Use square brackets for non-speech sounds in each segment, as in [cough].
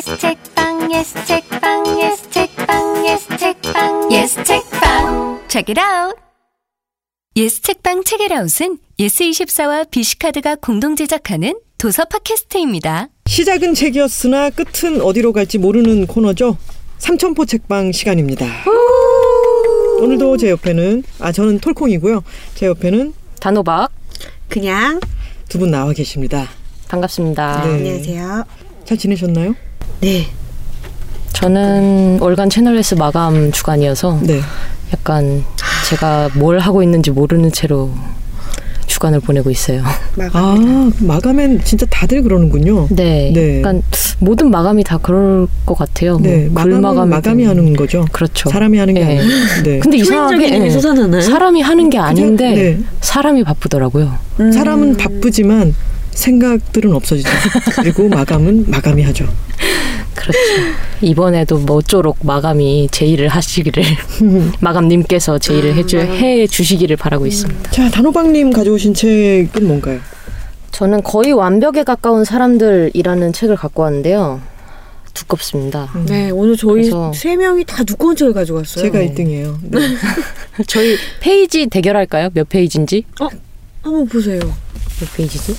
yes 책방 yes 책방 yes 책방 yes 책방 yes 책방 책읽아웃. yes 책방 책읽아웃은 예스24와 BC카드가 공동 제작하는 도서 podcast입니다. 시작은 책이었으나 끝은 어디로 갈지 모르는 코너죠. 삼천포 책방 시간입니다. 오늘도 제 옆에는 아 저는 톨콩이고요. 제 옆에는 단호박 그냥 두 분 나와 계십니다. 반갑습니다. 네. 안녕하세요. 잘 지내셨나요? 네. 저는 월간 채널 S 마감 주간이어서 네. 약간 제가 뭘 하고 있는지 모르는 채로 주간을 보내고 있어요. 아 마감엔 진짜 다들 그러는군요. 네, 네. 약간 모든 마감이 다 그럴 것 같아요. 네, 뭐 마감은. 마감이 하는 거죠. 그렇죠. 사람이 하는 게 네. 아니고. 네. 근데 이상하게 솟아나나요? 사람이 하는 게 아닌데 네. 사람이 바쁘더라고요. 음. 사람은 바쁘지만 생각들은 없어지죠. 그리고 마감은 마감이 하죠. 그렇죠. 이번에도 뭐쪼록 마감이 제의를 하시기를 [laughs] 마감님께서 제의를 해주 해 주시기를 바라고 있습니다. 자 단호박님 가져오신 책은 뭔가요? 저는 거의 완벽에 가까운 사람들이라는 책을 갖고 왔는데요. 두껍습니다. 네, 오늘 저희 세 명이 다 두꺼운 책을 가져갔어요. 제가 1등이에요. 네. [laughs] 저희 페이지 대결할까요? 몇 페이지인지? 한번 보세요. 몇 페이지지?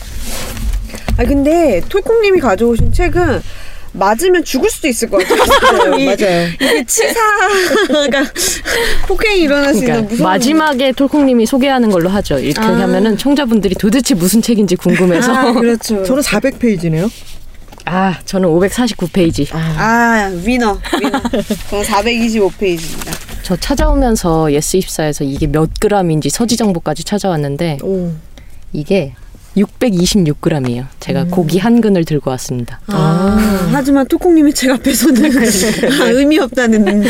아 근데 톨콩님이 가져오신 책은 맞으면 죽을 수도 있을 것 같아요. [laughs] [laughs] 이- 맞아요. 이게 치사가 [laughs] 폭행이 일어날 수 있는 그러니까 무서운 마지막에 톨콩님이 소개하는 걸로 하죠. 이렇게 아. 하면은 청자분들이 도대체 무슨 책인지 궁금해서. 아, 그렇죠. 저는 400페이지네요. 아, 저는 549페이지. 아 winner winner. 저는 425페이지입니다. 저 찾아오면서 예스24에서 이게 몇 그램인지 서지 정보까지 찾아왔는데 오. 이게 626g이에요. 제가 고기 한 근을 들고 왔습니다. 아, 하지만 톨콩님의 책 앞에서는 [laughs] 아, 의미 없다는.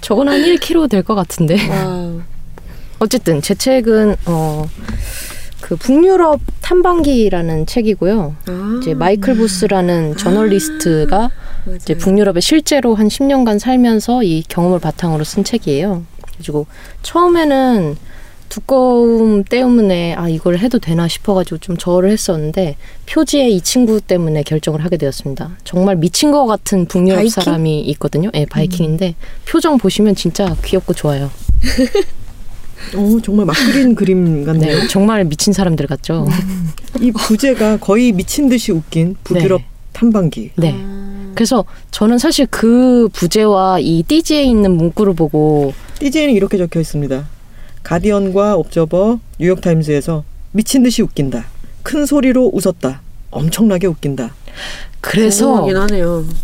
저건 한 1kg 될 것 같은데. 와. 어쨌든 제 책은 어. 그 북유럽 탐방기라는 책이고요. 아, 이제 마이클 보스라는 저널리스트가 맞아요. 이제 북유럽에 실제로 한 10년간 살면서 이 경험을 바탕으로 쓴 책이에요. 그리고 처음에는 두꺼움 때문에 아 이걸 해도 되나 싶어가지고 좀 저어를 했었는데 표지에 이 친구 때문에 결정을 하게 되었습니다. 정말 미친 것 같은 북유럽 바이킹? 사람이 있거든요. 예, 바이킹인데 표정 보시면 진짜 귀엽고 좋아요. [laughs] 오, 정말 막 그린 그림 같네요. 네, 정말 미친 사람들 같죠. 이 부제가 거의 미친 듯이 웃긴 북유럽 네. 탐방기. 네. 그래서 저는 사실 그 부제와 이 띠지에 있는 문구를 보고 띠지에는 이렇게 적혀 있습니다. 가디언과 옵저버, 뉴욕타임즈에서 미친 듯이 웃긴다. 큰 소리로 웃었다. 엄청나게 웃긴다. 그래서.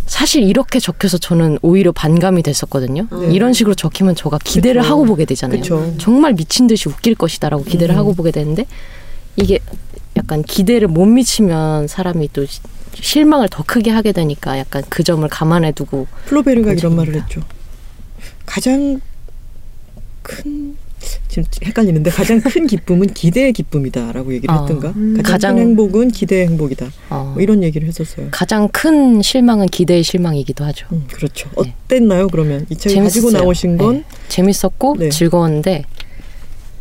사실 이렇게 적혀서 저는 오히려 반감이 됐었거든요. 네. 이런 식으로 적히면 저가 기대를 그쵸. 하고 보게 되잖아요. 그쵸. 정말 미친 듯이 웃길 것이다라고 기대를 음. 하고 보게 되는데 이게 약간 기대를 못 미치면 사람이 또 시- 실망을 더 크게 하게 되니까 약간 그 점을 감안해 두고 플로베르가 이런. 말을 했죠. 가장 큰 지금 헷갈리는데 가장 큰 기쁨은 기대의 기쁨이다라고 얘기를 아, 했던가. 음. 가장, 가장- 큰 행복은 기대의 행복이다. 어, 뭐 이런 얘기를 했었어요. 가장 큰 실망은 기대의 실망이기도 하죠. 음, 그렇죠. 네. 어땠나요? 그러면 이 책을 가지고 재밌었어요. 나오신 건 네. 재밌었고 네. 즐거웠는데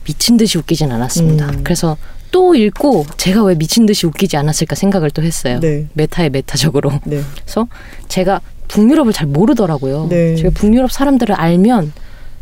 미친 듯이 웃기진 않았습니다. 음. 그래서 또 읽고 제가 왜 미친 듯이 웃기지 않았을까 생각을 또 했어요. 네, 메타의 메타적으로. 네, 그래서 제가 북유럽을 잘 모르더라고요. 네. 제가 북유럽 사람들을 알면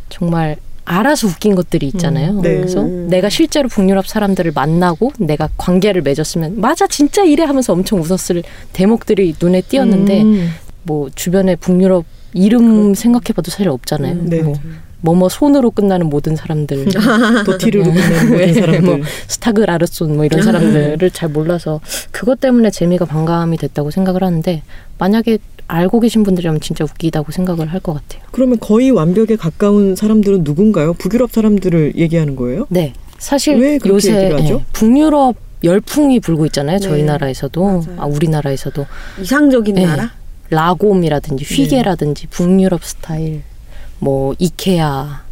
정말 알아서 웃긴 것들이 있잖아요. 음, 네. 그래서 음. 내가 실제로 북유럽 사람들을 만나고 내가 관계를 맺었으면 맞아 진짜 이래 하면서 엄청 웃었을 대목들이 눈에 띄었는데 음, 뭐 주변에 북유럽 이름 생각해봐도 사실 없잖아요. 음, 네. 뭐 뭐뭐 손으로 끝나는 모든 사람들, [laughs] 도티르로 끝나는 모든 네, 사람들. 뭐 스타그 라르손 뭐 이런 [laughs] 사람들을 잘 몰라서 그것 때문에 재미가 반감이 됐다고 생각을 하는데 만약에 알고 계신 분들이라면 진짜 웃기다고 생각을 할 것 같아요. 그러면 거의 완벽에 가까운 사람들은 누군가요? 북유럽 사람들을 얘기하는 거예요? 네, 사실 왜 그렇게 요새 얘기를 하죠? 예, 북유럽 열풍이 불고 있잖아요. 저희 네. 나라에서도 맞아요. 아, 우리나라에서도 이상적인 네. 나라? 라곰이라든지 네. 휘게라든지 북유럽 스타일, 뭐 이케아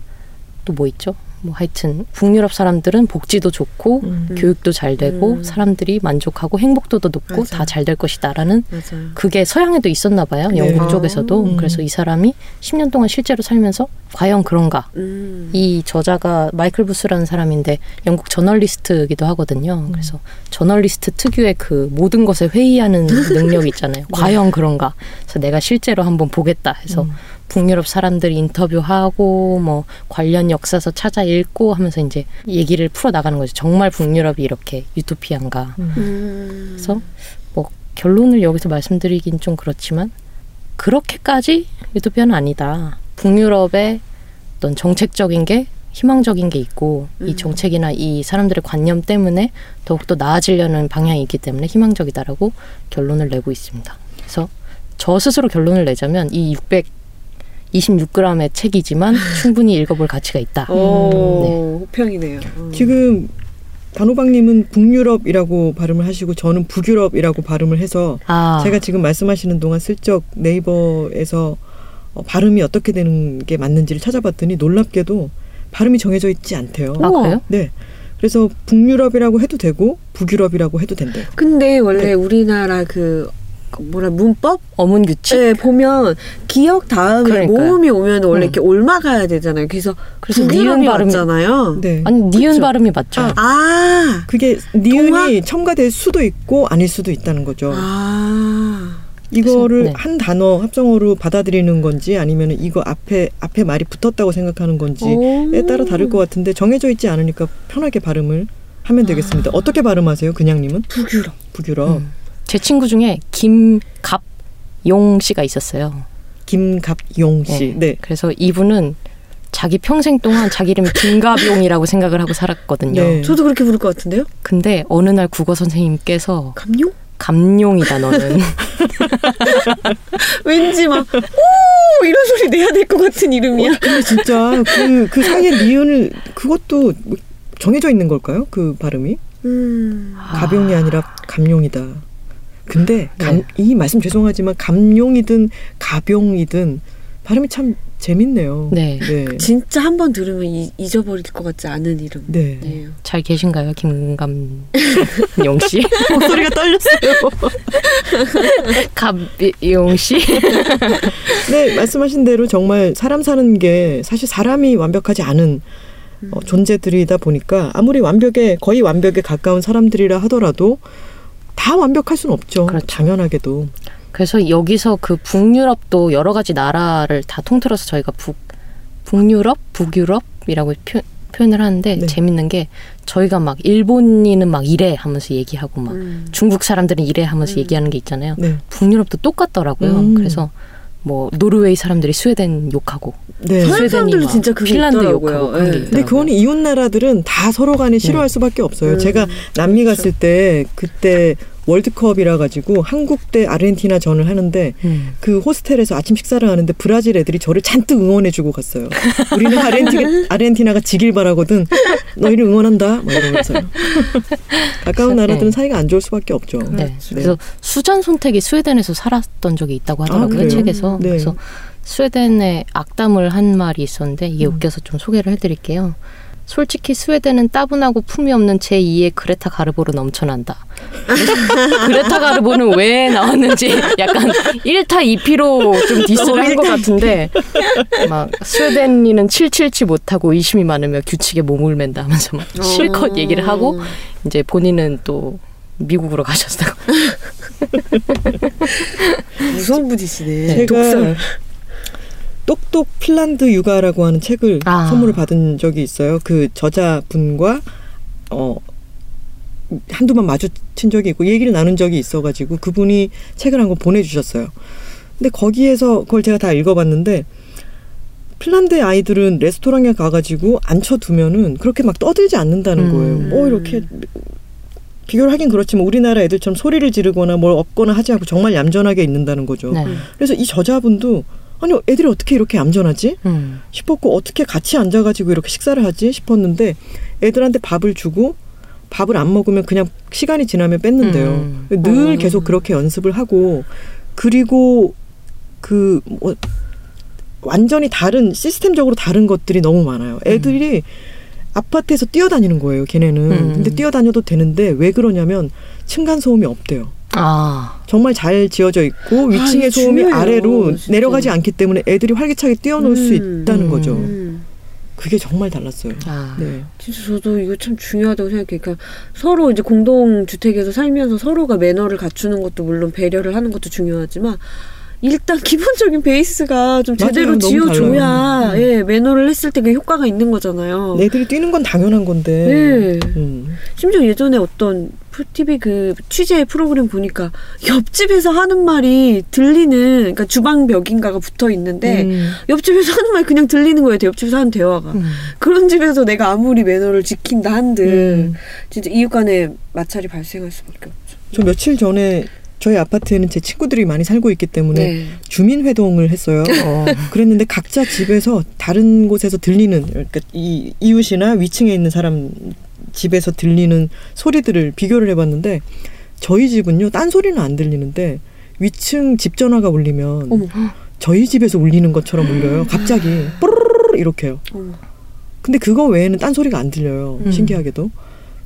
또 뭐 있죠? 뭐 하여튼 북유럽 사람들은 복지도 좋고 음. 교육도 잘 되고 음. 사람들이 만족하고 행복도도 높고 맞아. 다잘 될 것이다라는 맞아요. 그게 서양에도 있었나 봐요. 네. 영국 아. 쪽에서도. 음. 그래서 이 사람이 10년 동안 실제로 살면서 과연 그런가? 음. 이 저자가 마이클 부스라는 사람인데 영국 저널리스트이기도 하거든요. 그래서 저널리스트 특유의 그 모든 것에 회의하는 [laughs] 능력 있잖아요. 과연 그런가? 그래서 내가 실제로 한번 보겠다 해서 북유럽 사람들 인터뷰하고 뭐 관련 역사서 찾아 읽고 하면서 이제 얘기를 풀어 나가는 거죠. 정말 북유럽이 이렇게 유토피안가? 음. 그래서 뭐 결론을 여기서 말씀드리긴 좀 그렇지만 그렇게까지 유토피아는 아니다. 북유럽의 어떤 정책적인 게 희망적인 게 있고 이 음. 정책이나 이 사람들의 관념 때문에 더욱더 나아지려는 방향이 있기 때문에 희망적이다라고 결론을 내고 있습니다. 그래서 저 스스로 결론을 내자면 이 626g의 책이지만 [laughs] 충분히 읽어볼 가치가 있다. 오, 호평이네요. 음. 지금 단호박님은 북유럽이라고 발음을 하시고 저는 북유럽이라고 발음을 해서 아, 제가 지금 말씀하시는 동안 슬쩍 네이버에서 어, 발음이 어떻게 되는 게 맞는지를 찾아봤더니 놀랍게도 발음이 정해져 있지 않대요. 아 그래요? 네. 그래서 북유럽이라고 해도 되고 북유럽이라고 해도 된대요. 근데 원래 네. 우리나라 그 뭐라 문법 어문 규칙. 네, 보면 기억 다음에 그러니까요. 모음이 오면 원래 음. 이렇게 올라가야 되잖아요. 그래서 그래서 니은 발음이- 맞잖아요. 네. 아니 니은 그쵸. 발음이 맞죠? 아, 그게 니은이 첨가될 수도 있고 아닐 수도 있다는 거죠. 아, 이거를 네. 한 단어 합성어로 받아들이는 건지 아니면 이거 앞에 앞에 말이 붙었다고 생각하는 건지에 오. 따라 다를 것 같은데 정해져 있지 않으니까 편하게 발음을 하면 되겠습니다. 어떻게 발음하세요, 그냥님은? 북유럽. 북유럽. 음. 제 친구 중에 김갑용 씨가 있었어요. 김갑용 씨. 네. 네. 그래서 이분은 자기 평생 동안 자기 이름이 김갑용이라고 생각을 하고 살았거든요. 네. 저도 그렇게 부를 것 같은데요? 근데 어느 날 국어 선생님께서 감룡? 감용이다 너는. [laughs] 왠지 막, 오! 이런 소리 내야 될 것 같은 이름이야. 근데 진짜 그, 그 사이에 니은을 그것도 뭐 정해져 있는 걸까요? 그 발음이? 음. 가병이 아니라 감용이다. 근데 감, 네. 이 말씀 죄송하지만 감용이든 가병이든 발음이 참 재밌네요. 네. 네. 진짜 한 번 들으면 이, 잊어버릴 것 같지 않은 이름. 네. 네. 잘 계신가요, 김감용 씨? [laughs] 목소리가 떨렸어요. [laughs] 갑용 씨? 네, 말씀하신 대로 정말 사람 사는 게 사실 사람이 완벽하지 않은 어, 존재들이다 보니까 아무리 완벽에 거의 완벽에 가까운 사람들이라 하더라도 다 완벽할 수는 없죠. 그렇죠. 당연하게도. 그래서 여기서 그 북유럽도 여러 가지 나라를 다 통틀어서 저희가 북 북유럽, 북유럽이라고 표, 표현을 하는데 네. 재밌는 게 저희가 막 일본인은 막 이래 하면서 얘기하고 막 음. 중국 사람들은 이래 하면서 음. 얘기하는 게 있잖아요. 네. 북유럽도 똑같더라고요. 음. 그래서 뭐 노르웨이 사람들이 스웨덴 욕하고 네. 스웨덴이 진짜 그게 핀란드 있더라고요. 욕하고 그런 네. 근데 그거는 이웃 나라들은 다 서로 간에 싫어할 수밖에 없어요. 음. 제가 남미 그렇죠. 갔을 때 그때 월드컵이라 가지고 한국 대 아르헨티나 전을 하는데 음. 그 호스텔에서 아침 식사를 하는데 브라질 애들이 저를 잔뜩 응원해주고 갔어요. 우리는 아르헨티, 아르헨티나가 지길 바라거든. 너희를 응원한다. 막 이러면서요. 가까운 네. 나라들은 사이가 안 좋을 수밖에 없죠. 네. 네. 그래서 수잔 손택이 스웨덴에서 살았던 적이 있다고 아, 하더라고요 그래요? 책에서. 네. 그래서 스웨덴에 악담을 한 말이 있었는데 이게 음. 웃겨서 좀 소개를 해드릴게요. 솔직히 스웨덴은 따분하고 품위 없는 제2의 그레타 가르보로 넘쳐난다. 그레타 가르보는 왜 나왔는지 약간 1타 2피로 좀 diss를 한 것 같은데 막 스웨덴인은 칠칠치 못하고 의심이 많으며 규칙에 몸을 맨다 하면서 막 실컷 어. 얘기를 하고 이제 본인은 또 미국으로 가셨다고. [laughs] 무서운 분이시네. 제가 독설. 똑똑 핀란드 육아라고 하는 책을 아. 선물을 받은 적이 있어요. 그 저자분과 어 한두 번 마주 친 적이 있고 얘기를 나눈 적이 있어가지고 그분이 책을 한 권 보내주셨어요. 근데 거기에서 그걸 제가 다 읽어봤는데 핀란드의 아이들은 레스토랑에 가가지고 앉혀두면은 그렇게 막 떠들지 않는다는 음. 거예요. 뭐 이렇게 비교를 하긴 그렇지만 우리나라 애들처럼 소리를 지르거나 뭘 없거나 하지 않고 정말 얌전하게 있는다는 거죠. 네. 그래서 이 저자분도 아니 애들이 어떻게 이렇게 얌전하지 음. 싶었고 어떻게 같이 앉아가지고 이렇게 식사를 하지 싶었는데 애들한테 밥을 주고 밥을 안 먹으면 그냥 시간이 지나면 뺐는데요. 음. 늘 어. 계속 그렇게 연습을 하고 그리고 그 뭐 완전히 다른 시스템적으로 다른 것들이 너무 많아요. 애들이 아파트에서 뛰어다니는 거예요. 걔네는 음. 근데 뛰어다녀도 되는데 왜 그러냐면 층간 소음이 없대요. 아 정말 잘 지어져 있고 위층의 이게 소음이 중요해요, 아래로 진짜. 내려가지 않기 때문에 애들이 활기차게 뛰어놀 수 음. 있다는 거죠. 음. 그게 정말 달랐어요. 아, 네. 진짜 저도 이거 참 중요하다고 생각해요. 그러니까 서로 이제 공동 주택에서 살면서 서로가 매너를 갖추는 것도 물론 배려를 하는 것도 중요하지만 일단 기본적인 베이스가 좀. 제대로 지어줘야. 음. 예, 매너를 했을 때 그 효과가 있는 거잖아요. 애들이 뛰는 건 당연한 건데. 네. 음. 심지어 예전에 어떤 TV 그 취재 프로그램 보니까 옆집에서 하는 말이 들리는 그러니까 주방 벽인가가 붙어 있는데 음. 옆집에서 하는 말이 그냥 들리는 거예요. 옆집에서 하는 대화가. 음. 그런 집에서 내가 아무리 매너를 지킨다 한들 음. 진짜 이웃 간에 마찰이 발생할 수밖에 없죠. 저 며칠 전에 저희 아파트에는 제 친구들이 많이 살고 있기 때문에 네. 주민 회동을 했어요. [laughs] 어. 그랬는데 각자 집에서 다른 곳에서 들리는 그러니까 이 이웃이나 위층에 있는 사람 집에서 들리는 소리들을 비교를 해봤는데 저희 집은요 딴 소리는 안 들리는데 위층 집 전화가 울리면 어머. 저희 집에서 울리는 것처럼 울려요. 갑자기 [gasps] 뽀르르 이렇게요. 근데 그거 외에는 딴 소리가 안 들려요. 음. 신기하게도.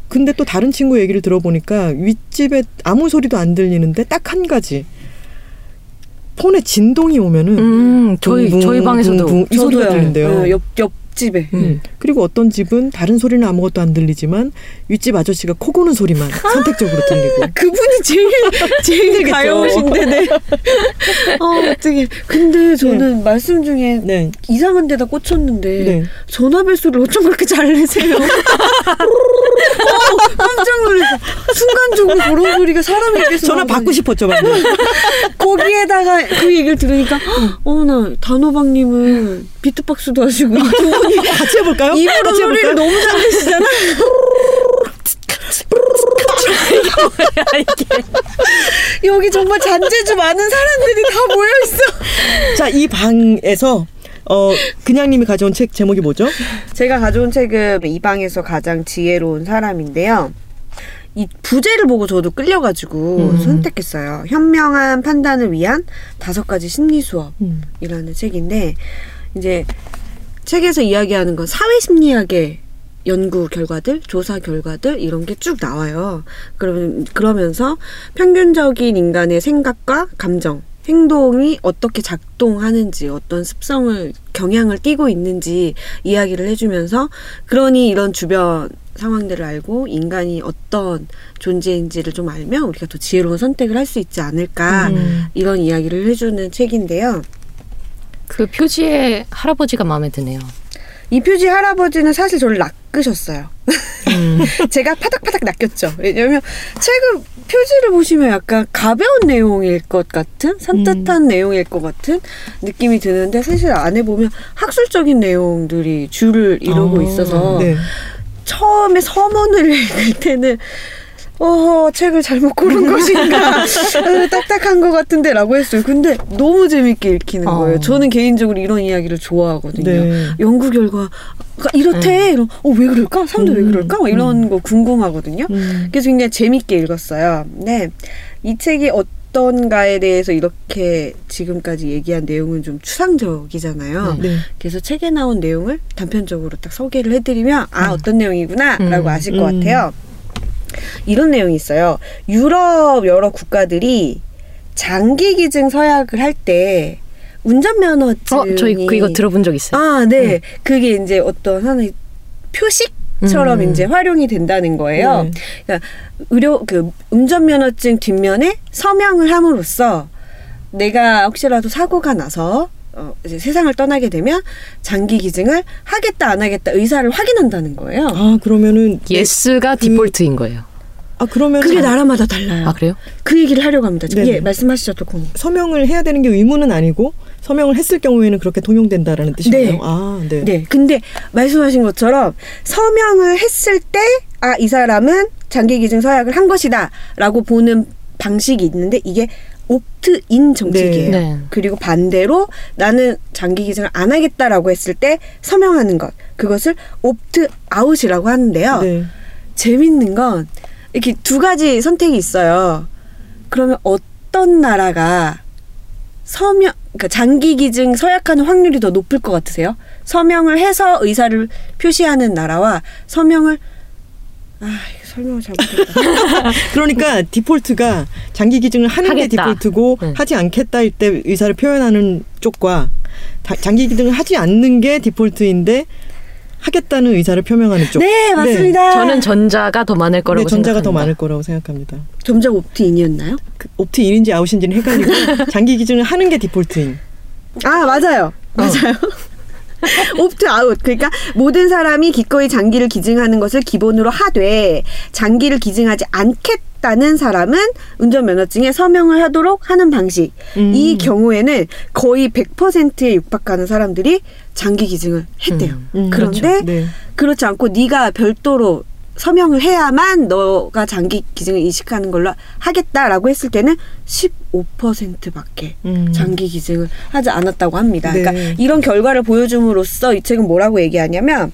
근데 또 다른 친구 얘기를 들어보니까 윗집에 아무 소리도 안 들리는데 딱 한 가지 폰에 진동이 오면은 음, 저희 붕붕, 저희 방에서도 붕 붕 이 소리가. 들린대요. 어, 옆옆 집에. 음. 그리고 어떤 집은 다른 소리는 아무것도 안 들리지만 윗집 아저씨가 코 고는 소리만 [laughs] 선택적으로 들리고. [laughs] 그분이 제일 [laughs] 제일 힘들겠죠. 가여우신데, 네. 어, 어떻게? 근데 저는 말씀 중에 네. 이상한 데다 꽂혔는데 네. 전화벨 소리를 어쩜 그렇게 잘 내세요? 어, 깜짝 놀랐어. 순간적으로 그런 소리가 사람 입에서 전화 받고 싶었죠, 방금. 거기에다가 그 얘기를 들으니까 어나 단호박님은 비트박스도 하시고 두 같이 해볼까요? 입으로 같이 소리를? 너무 잘 내시잖아. [laughs] 여기 정말 잔재주 많은 사람들이 다 모여 있어. 자, 이 방에서 어 그냥님이 가져온 책 제목이 뭐죠? 제가 가져온 책은 이 방에서 가장 지혜로운 사람인데요. 이 부제를 보고 저도 끌려가지고 음. 선택했어요. 현명한 판단을 위한 다섯 가지 심리 수업. 음. 이라는 책인데 이제 책에서 이야기하는 건 사회 심리학의 연구 결과들, 조사 결과들 이런 게 쭉 나와요. 그러면 그러면서 평균적인 인간의 생각과 감정, 행동이 어떻게 작동하는지, 어떤 습성을 경향을 띠고 있는지 이야기를 해주면서 그러니 이런 주변 상황들을 알고 인간이 어떤 존재인지를 좀 알면 우리가 더 지혜로운 선택을 할 수 있지 않을까 음. 이런 이야기를 해주는 책인데요. 그 표지에 할아버지가 마음에 드네요. 이 표지 할아버지는 사실 저를 낚으셨어요. 음. [laughs] 제가 파닥파닥 낚였죠. 왜냐면 책을 표지를 보시면 약간 가벼운 내용일 것 같은 산뜻한 내용일 것 같은 느낌이 드는데 사실 안에 보면 학술적인 내용들이 줄을 이루고 아, 있어서 네. 처음에 서문을 읽을 때는 어 책을 잘못 고른 [laughs] 것인가 어, 딱딱한 것 같은데라고 했어요. 근데 너무 재밌게 읽히는 어. 거예요. 저는 개인적으로 이런 이야기를 좋아하거든요. 네. 연구 결과 이렇대. 이런 어왜 그럴까? 사람들 왜 음, 그럴까? 막 이런 거 궁금하거든요. 음. 그래서 굉장히 재밌게 읽었어요. 네, 이 책이 어떤가에 대해서 이렇게 지금까지 얘기한 내용은 좀 추상적이잖아요. 네. 네. 그래서 책에 나온 내용을 단편적으로 딱 소개를 해드리면 아 어떤 내용이구나라고 음. 아실 것 음. 같아요. 이런 내용이 있어요. 유럽 여러 국가들이 장기 기증 서약을 할때 운전면허증이 어, 저희 그 이거 들어본 적 있어요. 아, 네. 그게 이제 어떤 하나의 표식처럼 음. 이제 활용이 된다는 거예요. 네. 그러니까 의료 그 운전면허증 뒷면에 서명을 함으로써 내가 혹시라도 사고가 나서 어, 이제 세상을 떠나게 되면 장기 기증을 하겠다 안 하겠다 의사를 확인한다는 거예요. 아 그러면은 yes가 default인 거예요. 아 그러면 그게 나라마다 달라요. 아 그래요? 그 얘기를 하려고 합니다. 지금. 예, 말씀하시죠, 톨콩. 서명을 해야 되는 게 의무는 아니고 서명을 했을 경우에는 그렇게 통용된다라는 뜻인가요? 네. 아 네. 네. 근데 말씀하신 것처럼 서명을 했을 때, 아, 이 사람은 장기 기증 서약을 한 것이다. 라고 보는 방식이 있는데 이게 옵트인 정책이에요. 네. 그리고 반대로 나는 장기 기증을 안 하겠다라고 했을 때 서명하는 것. 그것을 옵트아웃이라고 하는데요. 네. 재밌는 건 이렇게 두 가지 선택이 있어요. 그러면 어떤 나라가 서명, 그러니까 장기 기증 서약하는 확률이 더 높을 것 같으세요? 서명을 해서 의사를 표시하는 나라와 서명을 아 설명을 잘 못했다. [laughs] 그러니까 디폴트가 장기 기증을 하는 게 하겠다. 디폴트고 네. 하지 않겠다 일 때 의사를 표현하는 쪽과 다- 장기 기증을 하지 않는 게 디폴트인데 하겠다는 의사를 표명하는 쪽. 네, 맞습니다. 저는 전자가 더 많을 네, 거라고 전자가 더 생각합니다. 많을 거라고 생각합니다. 점점 옵트인이었나요? 그 옵트인인지 아웃인지는 헷갈리고 [laughs] 장기 기증을 하는 게 디폴트인. 아 맞아요, 맞아요. [laughs] [laughs] 옵트 아웃. 그러니까 모든 사람이 기꺼이 장기를 기증하는 것을 기본으로 하되 장기를 기증하지 않겠다는 사람은 운전면허증에 서명을 하도록 하는 방식. 음. 이 경우에는 거의 100%에 육박하는 사람들이 장기 기증을 했대요. 음, 그런데 그렇죠. 네. 그렇지 않고 네가 별도로 서명을 해야만 너가 장기 기증을 이식하는 걸로 하겠다라고 했을 때는 15%밖에 음. 장기 기증을 하지 않았다고 합니다. 네. 그러니까 이런 결과를 보여줌으로써 이 책은 뭐라고 얘기하냐면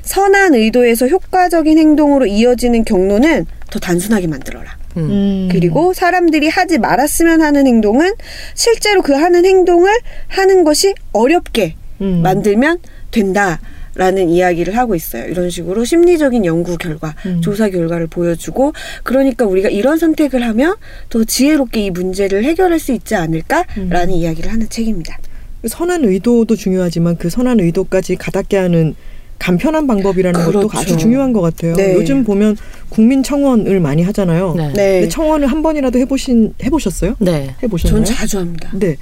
선한 의도에서 효과적인 행동으로 이어지는 경로는 더 단순하게 만들어라. 음. 음. 그리고 사람들이 하지 말았으면 하는 행동은 실제로 그 하는 행동을 하는 것이 어렵게 음. 만들면 된다 라는 이야기를 하고 있어요. 이런 식으로 심리적인 연구 결과, 음. 조사 결과를 보여주고 그러니까 우리가 이런 선택을 하면 더 지혜롭게 이 문제를 해결할 수 있지 않을까라는 음. 이야기를 하는 책입니다. 선한 의도도 중요하지만 그 선한 의도까지 가닿게 하는 간편한 방법이라는 것도 그렇죠. 아주 중요한 것 같아요. 네. 요즘 보면 국민 청원을 많이 하잖아요. 네. 근데 네. 청원을 한 번이라도 해보신 해보셨어요? 네. 해보셨나요? 전 자주 합니다. 네.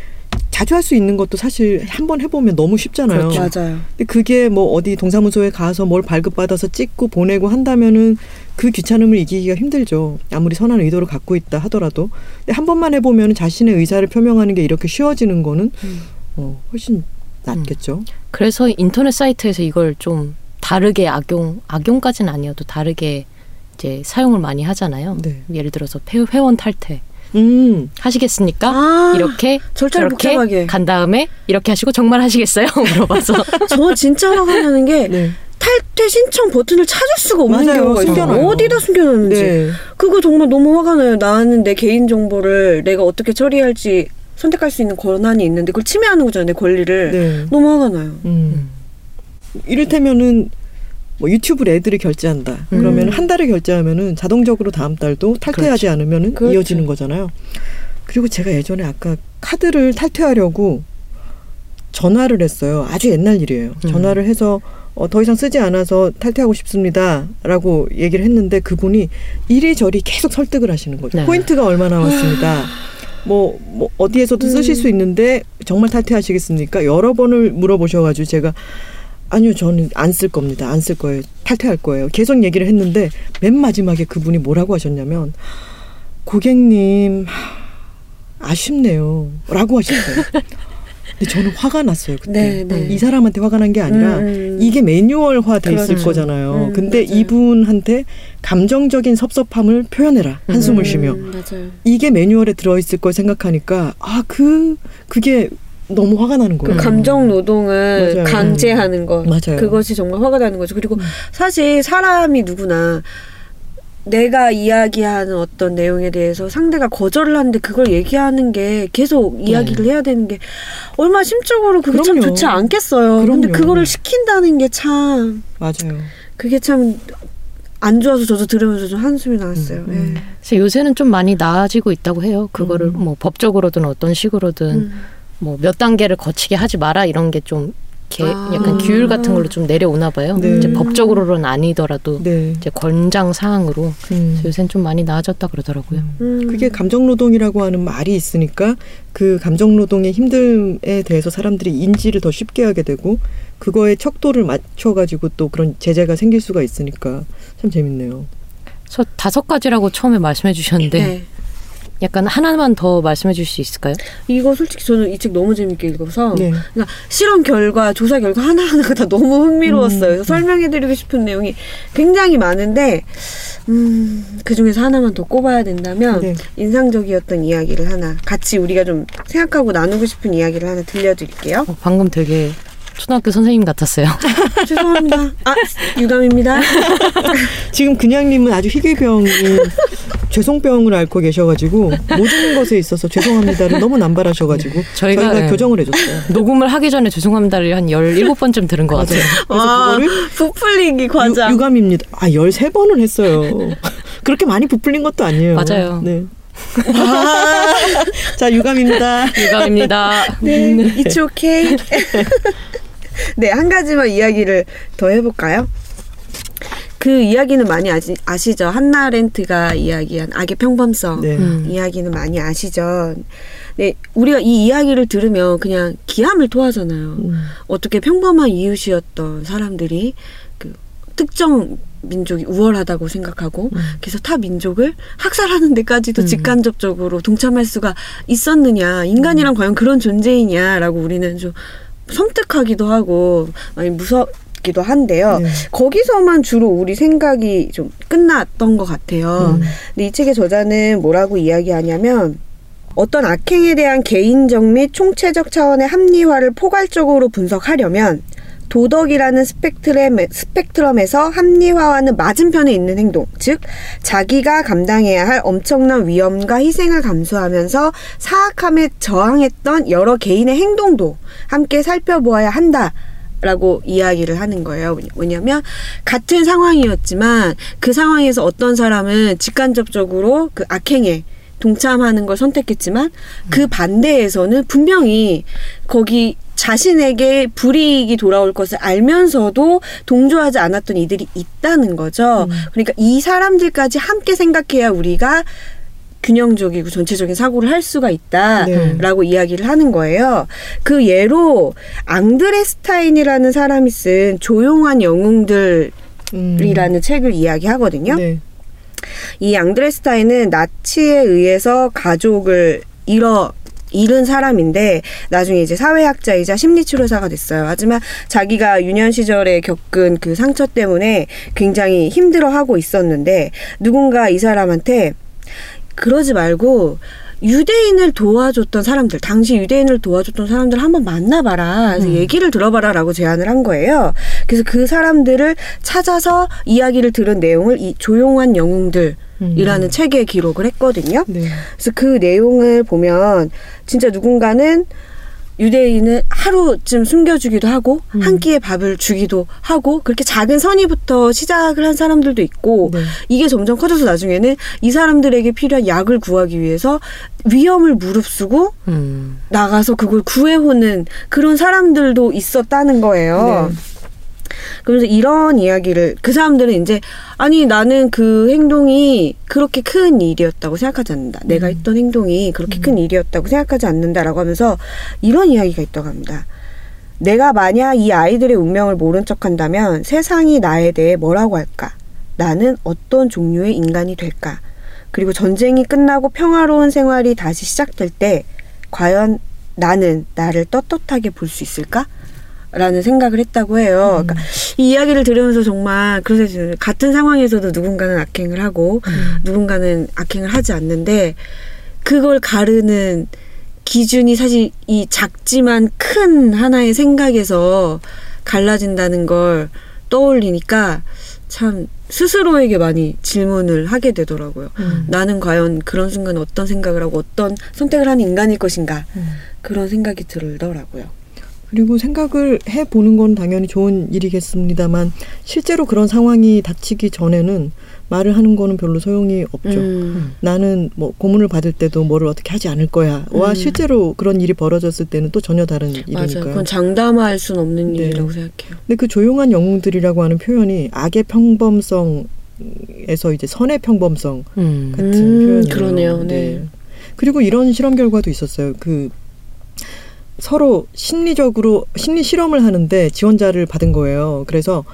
자주 할 수 있는 것도 사실 한 번 해보면 너무 쉽잖아요. 그렇죠. 맞아요. 근데 그게 뭐 어디 동사무소에 가서 뭘 발급받아서 찍고 보내고 한다면은 그 귀찮음을 이기기가 힘들죠. 아무리 선한 의도를 갖고 있다 하더라도. 근데 한 번만 해보면 자신의 의사를 표명하는 게 이렇게 쉬워지는 거는 음. 어, 훨씬 낫겠죠. 그래서 인터넷 사이트에서 이걸 좀 다르게 악용 악용까지는 아니어도 다르게 이제 사용을 많이 하잖아요. 네. 예를 들어서 회- 회원 탈퇴 음. 하시겠습니까? 아, 이렇게 절차를 저렇게 복잡하게. 간 다음에 이렇게 하시고 정말 하시겠어요? [laughs] 물어봐서 [laughs] 저 진짜 화가 나는 게 네. 탈퇴 신청 버튼을 찾을 수가 없는 맞아요. 경우가 있어요. 어디다 숨겨놨는지. 네. 그거 정말 너무 화가 나요. 나는 내 개인 정보를 내가 어떻게 처리할지 선택할 수 있는 권한이 있는데 그걸 침해하는 거잖아요. 내 권리를. 네. 너무 화가 나요. 음. 이를테면은 뭐 유튜브 애들을 결제한다. 음. 그러면 한 달을 결제하면은 자동적으로 다음 달도 탈퇴하지 않으면은 그렇죠. 이어지는 거잖아요. 그리고 제가 예전에 아까 카드를 탈퇴하려고 전화를 했어요. 아주 옛날 일이에요. 음. 전화를 해서 어, 더 이상 쓰지 않아서 탈퇴하고 싶습니다라고 얘기를 했는데 그분이 이리저리 계속 설득을 하시는 거죠. 네. 포인트가 얼마 나왔습니다. 뭐, 뭐 어디에서도 쓰실 수 있는데 정말 탈퇴하시겠습니까? 여러 번을 물어보셔가지고 제가 아니요 저는 안 쓸 겁니다. 안 쓸 거예요. 탈퇴할 거예요. 계속 얘기를 했는데 맨 마지막에 그분이 뭐라고 하셨냐면 고객님 하, 아쉽네요 라고 하셨어요. 근데 저는 화가 났어요 그때. 네, 네. 이 사람한테 화가 난 게 아니라 음, 음. 이게 매뉴얼화 돼 있을 그렇죠. 거잖아요. 음, 근데 맞아요. 이분한테 감정적인 섭섭함을 표현해라 한숨을 쉬며 음, 맞아요. 이게 매뉴얼에 들어 있을 걸 생각하니까 아 그 그게 너무 화가 나는 그 거예요. 감정 노동을 맞아요. 강제하는 것. 맞아요. 그것이 정말 화가 나는 거죠. 그리고 음. 사실 사람이 누구나 내가 이야기하는 어떤 내용에 대해서 상대가 거절을 하는데 그걸 얘기하는 게 계속 이야기를 해야 되는 게 얼마나 심적으로 그게 참 네. 그럼요. 좋지 않겠어요. 그럼요. 그거를 시킨다는 게 참 맞아요. 그게 참 안 좋아서 저도 들으면서 좀 한숨이 나왔어요. 음, 예. 그래서 요새는 좀 많이 나아지고 있다고 해요. 그거를 음. 뭐 법적으로든 어떤 식으로든 음. 뭐 몇 단계를 거치게 하지 마라 이런 게좀 아. 약간 규율 같은 걸로 좀 내려오나 봐요. 네. 이제 법적으로는 아니더라도 네. 이제 권장 사항으로 음. 요새는 좀 많이 나아졌다 그러더라고요. 음. 그게 감정 노동이라고 하는 말이 있으니까 그 감정 노동의 힘듦에 대해서 사람들이 인지를 더 쉽게 하게 되고 그거에 척도를 맞춰 가지고 또 그런 제재가 생길 수가 있으니까 참 재밌네요. 그래서 다섯 가지라고 처음에 말씀해 주셨는데 네. 약간 하나만 더 말씀해 주실 수 있을까요? 이거 솔직히 저는 이 책 너무 재밌게 읽어서 네. 그러니까 실험 결과, 조사 결과 하나하나가 다 너무 흥미로웠어요. 그래서 설명해 드리고 싶은 내용이 굉장히 많은데, 음, 그 중에서 하나만 더 꼽아야 된다면, 네. 인상적이었던 이야기를 하나, 같이 우리가 좀 생각하고 나누고 싶은 이야기를 하나 들려드릴게요. 어, 방금 되게 초등학교 선생님 같았어요. [laughs] 죄송합니다. 아 유감입니다. [laughs] 지금 그냥님은 아주 희귀병이 죄송병을 앓고 계셔가지고 모든 것에 있어서 죄송합니다를 너무 남발하셔가지고 저희가, 저희가, 네. 교정을 해줬어요. 녹음을 하기 전에 죄송합니다를 한 17번쯤 들은 것 같아요. 그래서 와 그거를 부풀리기 과장. 유, 감입니다 아, 13번을 했어요. 그렇게 많이 부풀린 것도 아니에요. 맞아요. 네. [laughs] 자, 유감입니다. 유감입니다. 네, it's okay. [laughs] 네, 한 가지만 이야기를 더 해볼까요? 그 이야기는 많이 아시, 아시죠? 한나 렌트가 이야기한 악의 평범성. 네. 음. 이야기는 많이 아시죠? 네, 우리가 이 이야기를 들으면 그냥 기함을 토하잖아요. 음. 어떻게 평범한 이웃이었던 사람들이 그 특정 민족이 우월하다고 생각하고 음. 그래서 타 민족을 학살하는 데까지도 음. 직간접적으로 동참할 수가 있었느냐 인간이란 과연 그런 존재이냐라고 우리는 좀 섬뜩하기도 하고 많이 무섭기도 한데요. 네. 거기서만 주로 우리 생각이 좀 끝났던 것 같아요. 음. 근데 이 책의 저자는 뭐라고 이야기하냐면 어떤 악행에 대한 개인적 및 총체적 차원의 합리화를 포괄적으로 분석하려면 도덕이라는 스펙트럼, 스펙트럼에서 합리화와는 맞은편에 있는 행동, 즉 자기가 감당해야 할 엄청난 위험과 희생을 감수하면서 사악함에 저항했던 여러 개인의 행동도 함께 살펴보아야 한다. 라고 이야기를 하는 거예요. 왜냐면 같은 상황이었지만 그 상황에서 어떤 사람은 직간접적으로 그 악행에 동참하는 걸 선택했지만 그 반대에서는 분명히 거기 자신에게 불이익이 돌아올 것을 알면서도 동조하지 않았던 이들이 있다는 거죠. 그러니까 이 사람들까지 함께 생각해야 우리가 균형적이고 전체적인 사고를 할 수가 있다라고 이야기를 하는 거예요. 그 예로 앙드레스타인이라는 사람이 쓴 조용한 영웅들이라는 음. 책을 이야기하거든요. 네. 이 앙드레스타인은 나치에 의해서 가족을 잃어 잃은 사람인데 나중에 이제 사회학자이자 심리치료사가 됐어요. 하지만 자기가 유년 시절에 겪은 그 상처 때문에 굉장히 힘들어하고 있었는데 누군가 이 사람한테 그러지 말고 유대인을 도와줬던 사람들, 당시 유대인을 도와줬던 사람들 한번 만나봐라. 그래서 얘기를 들어봐라 라고 제안을 한 거예요. 그래서 그 사람들을 찾아서 이야기를 들은 내용을 이 조용한 영웅들 이라는 책에 기록을 했거든요. 네. 그래서 그 내용을 보면 진짜 누군가는 유대인을 하루쯤 숨겨주기도 하고 한 끼의 밥을 주기도 하고 그렇게 작은 선의부터 시작을 한 사람들도 있고 네. 이게 점점 커져서 나중에는 이 사람들에게 필요한 약을 구하기 위해서 위험을 무릅쓰고 음. 나가서 그걸 구해오는 그런 사람들도 있었다는 거예요. 네. 그러면서 이런 이야기를 그 사람들은 이제 아니 나는 그 행동이 그렇게 큰 일이었다고 생각하지 않는다. 내가 했던 행동이 그렇게 큰 일이었다고 생각하지 않는다라고 하면서 이런 이야기가 있다고 합니다. 내가 만약 이 아이들의 운명을 모른 척 한다면 세상이 나에 대해 뭐라고 할까? 나는 어떤 종류의 인간이 될까? 그리고 전쟁이 끝나고 평화로운 생활이 다시 시작될 때 과연 나는 나를 떳떳하게 볼 수 있을까? 라는 생각을 했다고 해요. 그러니까 이 이야기를 들으면서 정말 그래서 같은 상황에서도 누군가는 악행을 하고 누군가는 악행을 하지 않는데 그걸 가르는 기준이 사실 이 작지만 큰 하나의 생각에서 갈라진다는 걸 떠올리니까 참 스스로에게 많이 질문을 하게 되더라고요. 음. 나는 과연 그런 순간 어떤 생각을 하고 어떤 선택을 하는 인간일 것인가 그런 생각이 들더라고요. 그리고 생각을 해 보는 건 당연히 좋은 일이겠습니다만 실제로 그런 상황이 닥치기 전에는 말을 하는 거는 별로 소용이 없죠. 음. 나는 뭐 고문을 받을 때도 뭐를 어떻게 하지 않을 거야 와 음. 실제로 그런 일이 벌어졌을 때는 또 전혀 다른 맞아요. 일이니까요. 그건 장담할 순 없는 네. 일이라고 생각해요. 근데 그 조용한 영웅들이라고 하는 표현이 악의 평범성에서 이제 선의 평범성 음. 같은 음, 표현이에요. 그러네요. 네. 그리고 이런 실험 결과도 있었어요. 그 서로 심리적으로 심리 실험을 하는데 지원자를 받은 거예요. 그래서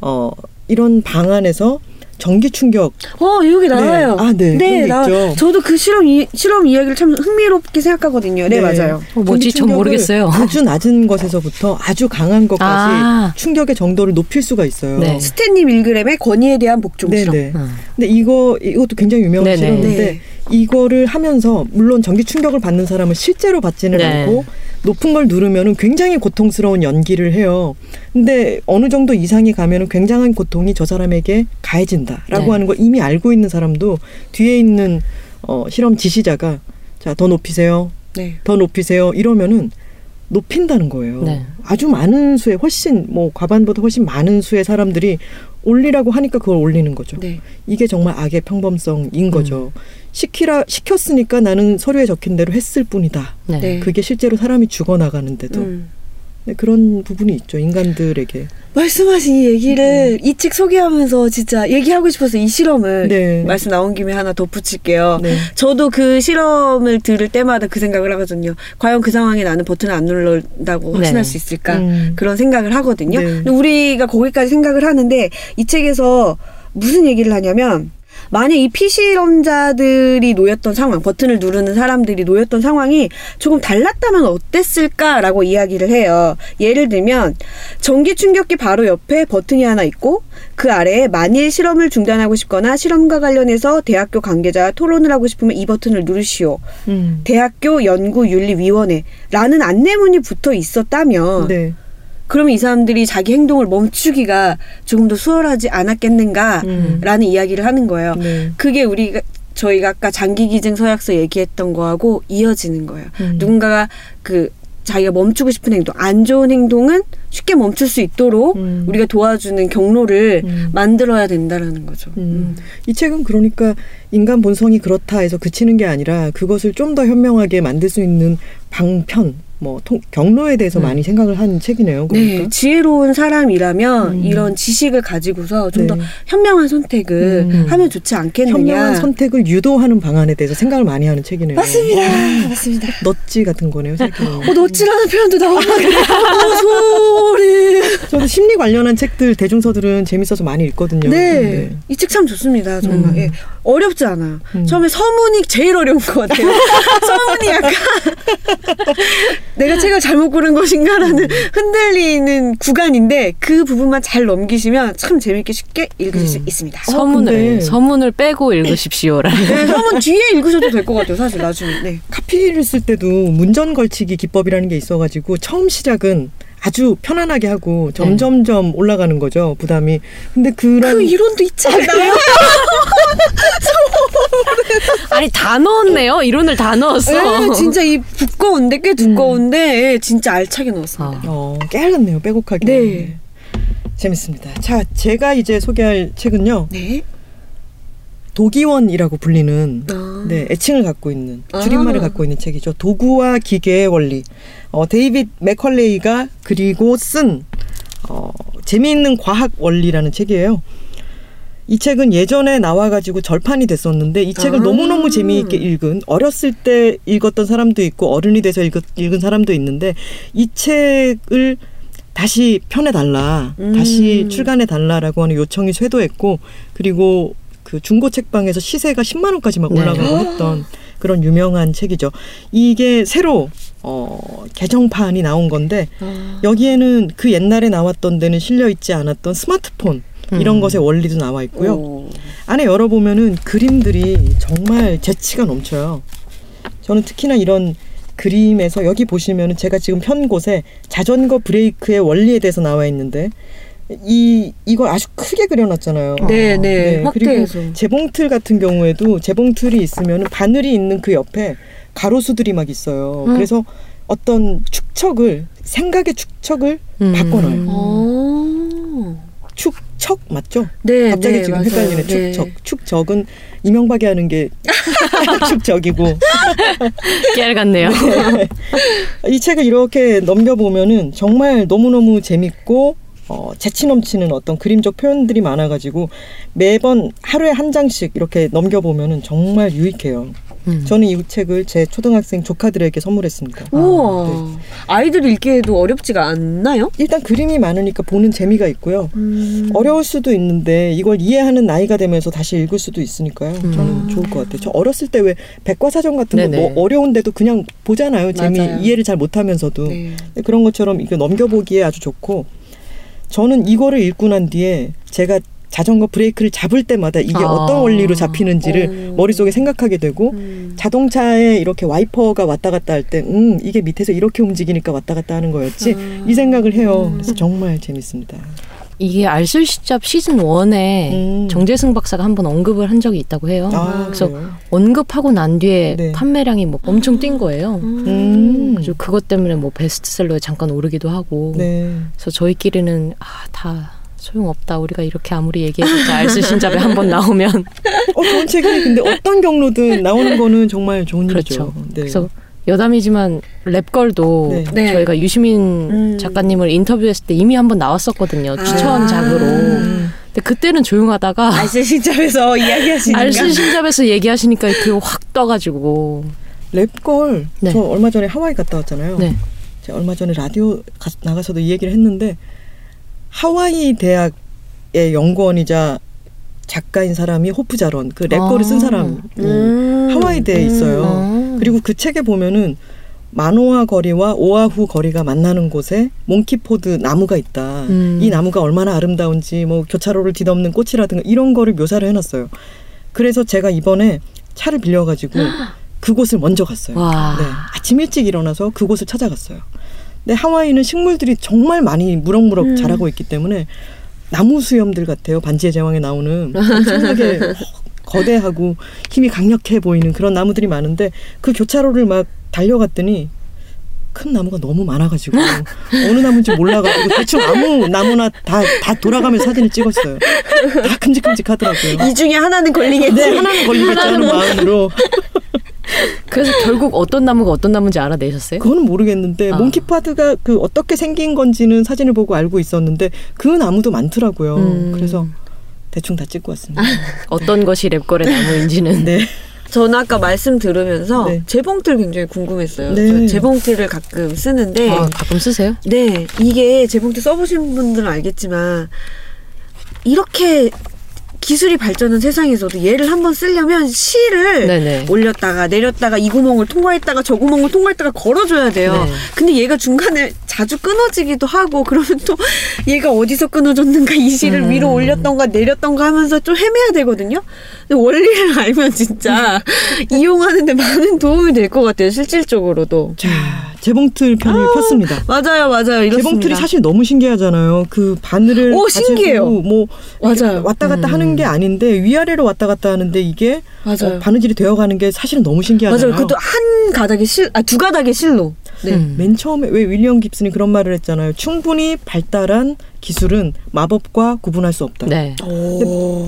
어 이런 방 안에서 전기 충격 어 여기 나와요. 아, 네. 게나 있죠. 저도 그 실험 이, 실험 이야기를 참 흥미롭게 생각하거든요. 네, 맞아요. 어, 뭐지? 전 모르겠어요. 아주 낮은 것에서부터 아주 강한 것까지 아. 충격의 정도를 높일 수가 있어요. 네. 스탠리 밀그램의 권위에 대한 복종 실험. 네네. 음. 근데 이거 이것도 굉장히 유명한 네네. 실험인데 네. 이거를 하면서 물론 전기 충격을 받는 사람은 실제로 받지는 네. 않고 높은 걸 누르면은 굉장히 고통스러운 연기를 해요. 근데 어느 정도 이상이 가면은 굉장한 고통이 저 사람에게 가해진다라고 네. 하는 걸 이미 알고 있는 사람도 뒤에 있는 어, 실험 지시자가 자 더 높이세요, 네. 더 높이세요 이러면은 높인다는 거예요. 네. 아주 많은 수의 훨씬 뭐 과반보다 훨씬 많은 수의 사람들이 올리라고 하니까 그걸 올리는 거죠. 네. 이게 정말 악의 평범성인 거죠. 시키라 시켰으니까 나는 서류에 적힌 대로 했을 뿐이다. 네. 네. 그게 실제로 사람이 죽어 나가는데도 음. 네, 그런 부분이 있죠 인간들에게. 말씀하신 이 얘기를 이책 소개하면서 진짜 얘기하고 싶어서 이 실험을 네. 말씀 나온 김에 하나 덧붙일게요. 네. 저도 그 실험을 들을 때마다 그 생각을 하거든요. 과연 그 상황에 나는 버튼을 안 확신할 네. 수 있을까? 음. 그런 생각을 하거든요. 네. 근데 우리가 거기까지 생각을 하는데 이 책에서 무슨 얘기를 하냐면 만약 이 피실험자들이 놓였던 상황, 버튼을 누르는 사람들이 놓였던 상황이 조금 달랐다면 어땠을까라고 이야기를 해요. 예를 들면 전기 충격기 바로 옆에 버튼이 하나 있고 그 아래에 만일 실험을 중단하고 싶거나 실험과 관련해서 대학교 관계자와 토론을 하고 싶으면 이 버튼을 누르시오. 음. 대학교 연구윤리위원회라는 안내문이 붙어 있었다면 네. 그러면 이 사람들이 자기 행동을 멈추기가 조금 더 수월하지 않았겠는가라는 음. 이야기를 하는 거예요. 네. 그게 우리가 저희가 아까 장기 기증 서약서 얘기했던 거하고 이어지는 거예요. 음. 누군가가 그 자기가 멈추고 싶은 행동, 안 좋은 행동은 쉽게 멈출 수 있도록 음. 우리가 도와주는 경로를 음. 만들어야 된다라는 거죠. 음. 이 책은 그러니까 인간 본성이 그렇다 해서 그치는 게 아니라 그것을 좀 더 현명하게 만들 수 있는 방편, 뭐 통, 경로에 대해서 음. 많이 생각을 한 책이네요. 네, 그러니까. 지혜로운 사람이라면 음. 이런 지식을 가지고서 좀더 네. 현명한 선택을 음. 하면 좋지 않겠느냐. 현명한 선택을 유도하는 방안에 대해서 생각을 많이 하는 책이네요. 맞습니다. 맞습니다. 넛지 같은 거네요, 사실. 어, 너찌라는 표현도 나오고. 어, 소리. 저도 심리 관련한 책들 대중서들은 재밌어서 많이 읽거든요. 네. 이 책 참 좋습니다. 정말. 음. 예. 어렵지 않아요. 음. 처음에 서문이 제일 어려운 것 같아요. [laughs] 서문이 약간 내가 책을 잘못 고른 것인가라는 흔들리는 구간인데 그 부분만 잘 넘기시면 참 재밌게 쉽게 읽으실 수 음. 있습니다. 서문을 근데- 서문을 빼고 읽으십시오라는. 네, 서문 뒤에 읽으셔도 될 것 같아요. 사실 나중에. 네. 카피를 쓸 때도 문전 걸치기 기법이라는 게 있어가지고 처음 시작은 아주 편안하게 하고 점점점 올라가는 거죠 부담이. 근데 그런 그 이론도 있지 않나요? [laughs] 아니 다 넣었네요. 이론을 다 넣었어. 네, 진짜 이 두꺼운데 꽤 두꺼운데 예, 진짜 알차게 넣었습니다. 어. 어, 깨알같네요 빼곡하게. 네. 재밌습니다. 자 제가 이제 소개할 책은요 네. 도기원이라고 불리는 아. 네, 애칭을 갖고 있는 아. 줄임말을 갖고 있는 책이죠. 도구와 기계의 원리. 어, 데이빗 맥컬레이가 그리고 쓴 어, 재미있는 과학 원리라는 책이에요. 이 책은 예전에 나와가지고 절판이 됐었는데 이 책을 아. 너무너무 재미있게 읽은 어렸을 때 읽었던 사람도 있고 어른이 돼서 읽, 읽은 사람도 있는데 이 책을 다시 펴내달라 음. 다시 출간해달라라고 하는 요청이 쇄도했고 그리고 그 중고 책방에서 시세가 10만 원까지 막 네. 올라가고 했던 그런 유명한 책이죠. 이게 새로 어, 개정판이 나온 건데 아. 여기에는 그 옛날에 나왔던 데는 실려 있지 않았던 스마트폰 이런 음. 것의 원리도 나와 있고요. 오. 안에 열어보면은 그림들이 정말 재치가 넘쳐요. 저는 특히나 이런 그림에서 여기 보시면은 제가 지금 편 곳에 자전거 브레이크의 원리에 대해서 나와 있는데 이 이걸 아주 크게 그려놨잖아요. 네, 네. 네, 확대해서. 그리고 재봉틀 같은 경우에도 재봉틀이 있으면은 바늘이 있는 그 옆에 가로수들이 막 있어요. 음. 그래서 어떤 축척을 생각의 축척을 음. 바꿔놔요. 어. 축척 맞죠? 네, 갑자기 네, 지금 맞아요. 헷갈리네. 네. 축척. 축적은 이명박이 하는 게 [laughs] [laughs] 축적이고 깨알 같네요. 이 책을 이렇게 넘겨보면은 정말 너무너무 재밌고 어, 재치 넘치는 어떤 그림적 표현들이 많아가지고 매번 하루에 한 장씩 이렇게 넘겨보면은 정말 유익해요. 음. 저는 이 책을 제 초등학생 조카들에게 선물했습니다. 우와. 네. 아이들 읽기에도 어렵지가 않나요? 일단 그림이 많으니까 보는 재미가 있고요. 음. 어려울 수도 있는데 이걸 이해하는 나이가 되면서 다시 읽을 수도 있으니까요. 저는 음. 좋을 것 같아요. 저 어렸을 때 왜 백과사전 같은 거. 뭐 어려운데도 그냥 보잖아요. 재미 맞아요. 이해를 잘 못하면서도 네. 그런 것처럼 이거 넘겨보기에 아주 좋고 저는 이거를 읽고 난 뒤에 제가 자전거 브레이크를 잡을 때마다 이게 아. 어떤 원리로 잡히는지를 오. 머릿속에 생각하게 되고 음. 자동차에 이렇게 와이퍼가 왔다 갔다 할 때, 음, 이게 밑에서 이렇게 움직이니까 왔다 갔다 하는 거였지. 아. 이 생각을 해요. 그래서 정말 재밌습니다. 이게 알쓸 시잡 시즌 1에 음. 정재승 박사가 한번 언급을 한 적이 있다고 해요. 아, 그래서 그래요? 언급하고 난 뒤에 네. 판매량이 뭐 엄청 뛴 거예요. 음. 그래서 그것 때문에 뭐 베스트셀러에 잠깐 오르기도 하고. 네. 그래서 저희끼리는 아 다 소용없다. 우리가 이렇게 아무리 얘기해봤자 알쓸 신잡에 한번 나오면 어, 좋은 책이 근데 어떤 경로든 나오는 거는 정말 좋은 그렇죠. 일이죠. 네. 그래서 여담이지만 랩걸도 네. 네. 저희가 유시민 음. 작가님을 인터뷰했을 때 이미 한번 나왔었거든요. 아. 추천작으로. 음. 근데 그때는 조용하다가 알쓸 시점에서 이야기하시니까 알쓸 신잡에서 얘기하시니까 이렇게 확 떠가지고. 랩걸 네. 저 얼마 전에 하와이 갔다 왔잖아요. 네. 제가 얼마 전에 라디오 가- 나가서도 이 얘기를 했는데 하와이 대학의 연구원이자 작가인 사람이 호프 자론 그 랩걸을 아. 쓴 사람이 음. 하와이대에 있어요. 아. 그리고 그 책에 보면은 마노아 거리와 오아후 거리가 만나는 곳에 몽키포드 나무가 있다. 음. 이 나무가 얼마나 아름다운지 뭐 교차로를 뒤덮는 꽃이라든가 이런 거를 묘사를 해놨어요. 그래서 제가 이번에 차를 빌려가지고 [gasps] 그곳을 먼저 갔어요. 와. 네, 아침 일찍 일어나서 그곳을 찾아갔어요. 근데 하와이는 식물들이 정말 많이 무럭무럭 음. 자라고 있기 때문에 나무 수염들 같아요. 반지의 제왕에 나오는 엄청나게 [laughs] 거대하고 힘이 강력해 보이는 그런 나무들이 많은데 그 교차로를 막 달려갔더니 큰 나무가 너무 많아가지고 [laughs] 어느 나무인지 몰라가지고 대충 아무 나무나 다 다 돌아가면서 사진을 찍었어요. 다 큼직큼직하더라고요. 이 중에 하나는 걸리겠지. 네 하나는 걸리겠지 하는 마음으로 그래서 결국 어떤 나무가 어떤 나무인지 알아내셨어요? 그거는 모르겠는데 아. 몽키파드가 그 어떻게 생긴 건지는 사진을 보고 알고 있었는데 그 나무도 많더라고요. 음. 그래서 대충 다 찍고 왔습니다. [laughs] 어떤 것이 랩걸의 나무인지는. 네. 저는 아까 말씀 들으면서 네. 재봉틀 굉장히 궁금했어요. 네. 저 재봉틀을 가끔 쓰는데 아, 가끔 쓰세요? 네, 이게 재봉틀 써보신 분들은 알겠지만 이렇게 기술이 발전한 세상에서도 얘를 한번 쓰려면 실을 네네. 올렸다가 내렸다가 이 구멍을 통과했다가 저 구멍을 통과했다가 걸어줘야 돼요. 네. 근데 얘가 중간에 자주 끊어지기도 하고 그러면 또 얘가 어디서 끊어졌는가 이 실을 음. 위로 올렸던가 내렸던가 하면서 좀 헤매야 되거든요. 근데 원리를 [laughs] 알면 진짜 이용하는데 많은 도움이 될 것 같아요. 실질적으로도. 자 재봉틀 편을 폈습니다. 맞아요, 맞아요. 이렇습니다. 재봉틀이 사실 너무 신기하잖아요. 그 바늘을 오, 신기해요. 뭐 맞아요. 왔다 갔다 음. 하는 하는 게 음. 아닌데 위아래로 왔다 갔다 하는데 이게 어, 맞아요. 어, 바느질이 되어가는 게 사실은 너무 신기하잖아요. 맞아요. 그것도 한 가닥의 실, 아, 두 가닥의 실로. 네. 음. 음. 맨 처음에 왜 윌리엄 깁슨이 그런 말을 했잖아요. 충분히 발달한 기술은 마법과 구분할 수 없다. 네.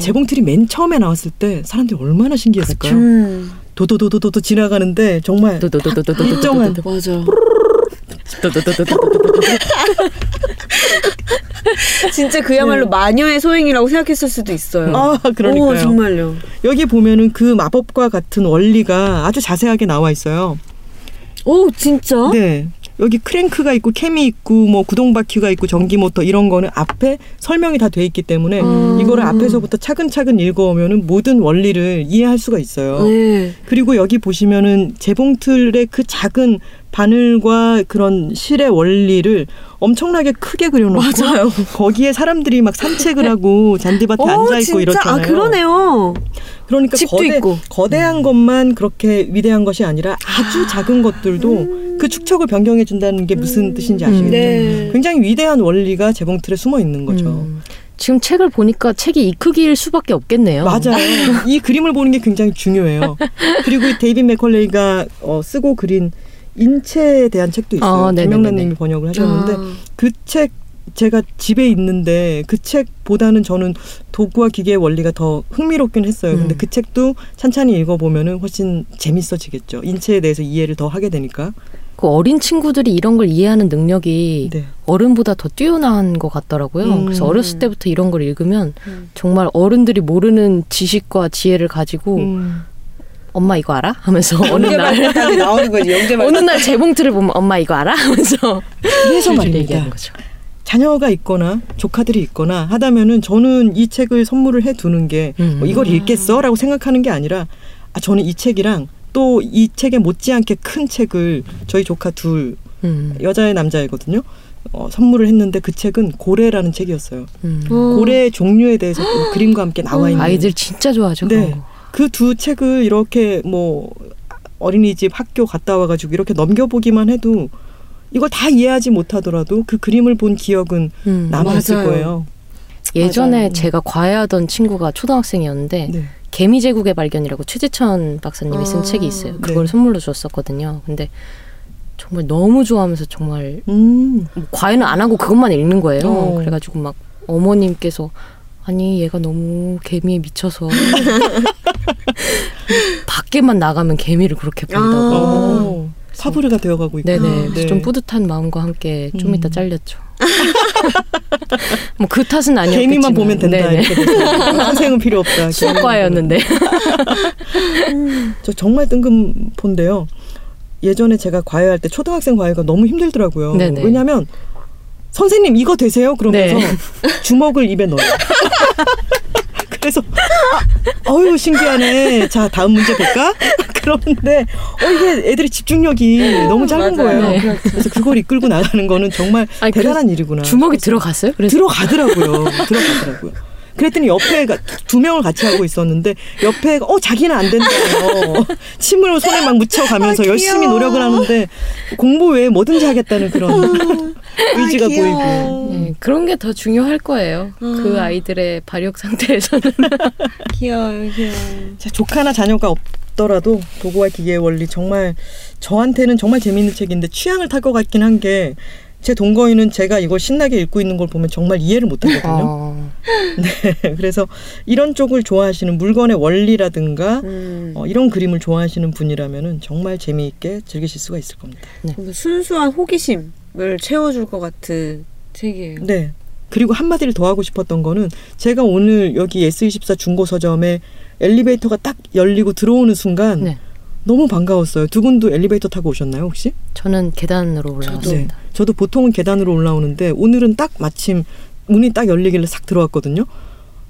재봉틀이 맨 처음에 나왔을 때 사람들이 얼마나 신기했을까요? 그렇죠. 도도도도도도 지나가는데 정말 도도도도도도 일정한 맞아. [laughs] 진짜 그야말로 네. 마녀의 소행이라고 생각했을 수도 있어요. 아, 그러니까요. 오, 정말요. 여기 보면은 그 마법과 같은 원리가 아주 자세하게 나와 있어요. 오, 진짜? 네. 여기 크랭크가 있고 캠이 있고 뭐 구동 바퀴가 있고 전기 모터 이런 거는 앞에 설명이 다 돼 있기 때문에 음. 이거를 앞에서부터 차근차근 읽어오면은 모든 원리를 이해할 수가 있어요. 네. 그리고 여기 보시면은 재봉틀의 그 작은 바늘과 그런 실의 원리를 엄청나게 크게 그려놓고 맞아요. 거기에 사람들이 막 산책을 하고 잔디밭에 오, 앉아 있고 진짜? 이렇잖아요. 아, 그러네요. 그러니까 집도 거대, 있고. 거대한 것만 그렇게 위대한 것이 아니라 아주 작은 것들도 그 축척을 변경해 준다는 게 무슨 뜻인지 아시겠죠? 음. 네. 굉장히 위대한 원리가 재봉 틀에 숨어 있는 거죠. 음. 지금 책을 보니까 책이 이 크기일 수밖에 없겠네요. 맞아요. [laughs] 이 그림을 보는 게 굉장히 중요해요. 그리고 이 데이빗 맥컬레이가 어, 쓰고 그린 인체에 대한 책도 있어요. 아. 김명란님이 번역을 하셨는데 아. 그책 제가 집에 있는데 그 책보다는 저는 도구와 기계의 원리가 더 흥미롭긴 했어요. 근데 음. 그 책도 찬찬히 읽어보면은 훨씬 재밌어지겠죠. 인체에 대해서 이해를 더 하게 되니까. 그 어린 친구들이 이런 걸 이해하는 능력이 네. 어른보다 더 뛰어난 것 같더라고요. 음. 그래서 어렸을 때부터 이런 걸 읽으면 음. 정말 어른들이 모르는 지식과 지혜를 가지고 음. 엄마 이거 알아? 하면서 [laughs] 어느 날 나오는 거지. 영재 어느 날 재봉틀을 보면 엄마 이거 알아? 하면서 [laughs] 그래서 말입니다. 얘기하는 거죠. 자녀가 있거나 조카들이 있거나 하다면은 저는 이 책을 선물을 해 두는 게 음. 뭐 이걸 읽겠어라고 생각하는 게 아니라 아 저는 이 책이랑 또 이 책에 못지않게 큰 책을 저희 조카 둘 음. 여자애 남자애거든요. 어, 선물을 했는데 그 책은 고래라는 책이었어요. 음. 어. 고래 종류에 대해서 또 그림과 함께 나와 있는 아이들 진짜 좋아하죠. 네. 거. 그두 책을 이렇게 뭐 어린이집 학교 갔다 와가지고 이렇게 넘겨보기만 해도 이걸 다 이해하지 못하더라도 그 그림을 본 기억은 음. 남아있을 맞아요. 거예요. 예전에 맞아요. 제가 과외하던 친구가 초등학생이었는데 네. 개미 제국의 발견이라고 최재천 박사님이 쓴 아, 책이 있어요. 그걸 네. 선물로 줬었거든요. 근데 정말 너무 좋아하면서 정말 음. 뭐 과외는 안 하고 그것만 읽는 거예요. 어. 그래가지고 막 어머님께서 아니 얘가 너무 개미에 미쳐서 [laughs] 밖에만 나가면 개미를 그렇게 본다고. 아. 어, 파브르가 되어가고 있고. 네네. 네. 그래서 좀 뿌듯한 마음과 함께 좀 음. 이따 잘렸죠. [laughs] 뭐 그 탓은 아니었겠지만 개미만 보면 된다. 선생은 필요 없다. 수학과였는데. 저 정말 뜬금포인데요. 예전에 제가 과외할 때 초등학생 과외가 너무 힘들더라고요. 네네. 왜냐하면 선생님 이거 되세요? 그러면서 네. 주먹을 입에 넣어요. [laughs] 그래서 아, 어유 신기하네. 자 다음 문제 볼까? [laughs] 그러는데 어 이게 애들이 집중력이 너무 짧은 맞아요. 거예요. 네. 그래서 그걸 이끌고 나가는 거는 정말 아니, 대단한 일이구나. 주먹이 들어갔어요? 그래서 들어가더라고요. 들어가더라고요. 그랬더니 옆에 가- 두 명을 같이 하고 있었는데 옆에 어 자기는 안 된다요. [laughs] 침을 손에 막 묻혀가면서 아, 열심히. 노력을 하는데 공부 외에 뭐든지 하겠다는 그런 [laughs] 의지가 아. 보이고. 네, 그런 게 더 중요할 거예요. 그 아이들의 발육 상태에서는. [laughs] 귀여워요, 귀여워. 자, 조카나 자녀가 없 더라도 도구와 기계의 원리 정말 저한테는 정말 재미있는 책인데 취향을 탈 것 같긴 한 게 제 동거인은 제가 이걸 신나게 읽고 있는 걸 보면 정말 이해를 못 하거든요. 어, [laughs] 그래서 이런 쪽을 좋아하시는 물건의 원리라든가 음. 어, 이런 그림을 좋아하시는 분이라면은 정말 재미있게 즐기실 수가 있을 겁니다. 뭔가 순수한 호기심을 채워줄 것 같은 책이에요. 네. 그리고 한마디를 더 하고 싶었던 거는 제가 오늘 여기 S24 중고 서점에 엘리베이터가 딱 열리고 들어오는 순간 네. 너무 반가웠어요. 두 분도 엘리베이터 타고 오셨나요, 혹시? 저는 계단으로 올라갔습니다. 저도 보통은 계단으로 올라오는데 오늘은 딱 마침 문이 딱 열리길래 싹 들어왔거든요.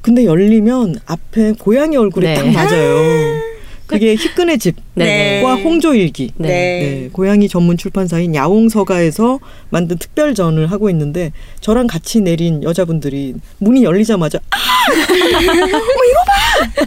근데 열리면 앞에 고양이 얼굴이 네. 딱 맞아요. [laughs] 그게 히끄네 집과 네. 홍조일기. 네. 네, 고양이 전문 출판사인 야옹서가에서 만든 특별전을 하고 있는데 저랑 같이 내린 여자분들이 문이 열리자마자 아, [laughs] 어머 이거 봐.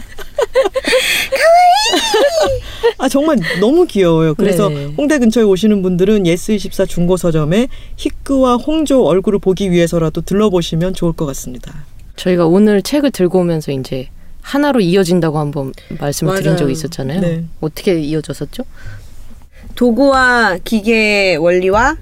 아 정말 너무 귀여워요. 그래서 네. 홍대 근처에 오시는 분들은 예스24 중고 서점에 히끄와 홍조 얼굴을 보기 위해서라도 들러보시면 좋을 것 같습니다. 저희가 오늘 책을 들고 오면서 이제 하나로 이어진다고 한번 말씀을 드린 맞아요. 적이 있었잖아요. 네. 어떻게 이어졌었죠? 도구와 기계의 원리와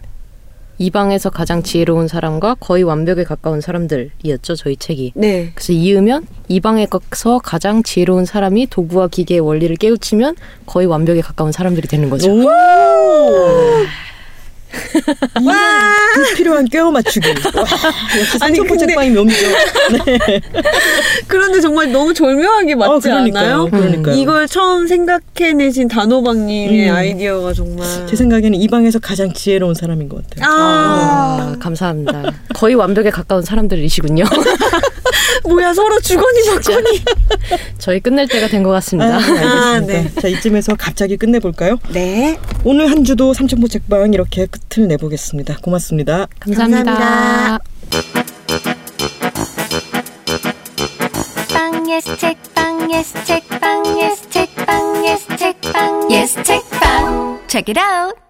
이 방에서 가장 지혜로운 사람과 거의 완벽에 가까운 사람들이었죠 저희 책이. 네. 그래서 이으면 이 방에서 가장 지혜로운 사람이 도구와 기계의 원리를 깨우치면 거의 완벽에 가까운 사람들이 되는 거죠. 오! 이런 불필요한 꿰어 맞추기. 와, 역시 아니, 삼천포 근데- 책방이 묘미죠. 그런데 정말 너무 절묘하게 맞지 어, 그러니까요. 않아요? 그러니까요. 이걸 처음 생각해내신 단호박님의 음. 아이디어가 정말 제 생각에는 이 방에서 가장 지혜로운 사람인 것 같아요. 아, 아, 감사합니다. 거의 완벽에 가까운 사람들이시군요. [laughs] 뭐야 서로 주거니 받거니 [laughs] 저희 끝낼 때가 된 것 같습니다. 아, 알겠습니다. 아, 네. 자 이쯤에서 갑자기 끝내볼까요? 네 오늘 한 주도 삼천포 책방 이렇게 끝을 내보겠습니다. 고맙습니다. 감사합니다. 감사합니다. 책방 예스 책방 예스 책방 예스 책방 예스 책방 예스 책방 Check it out.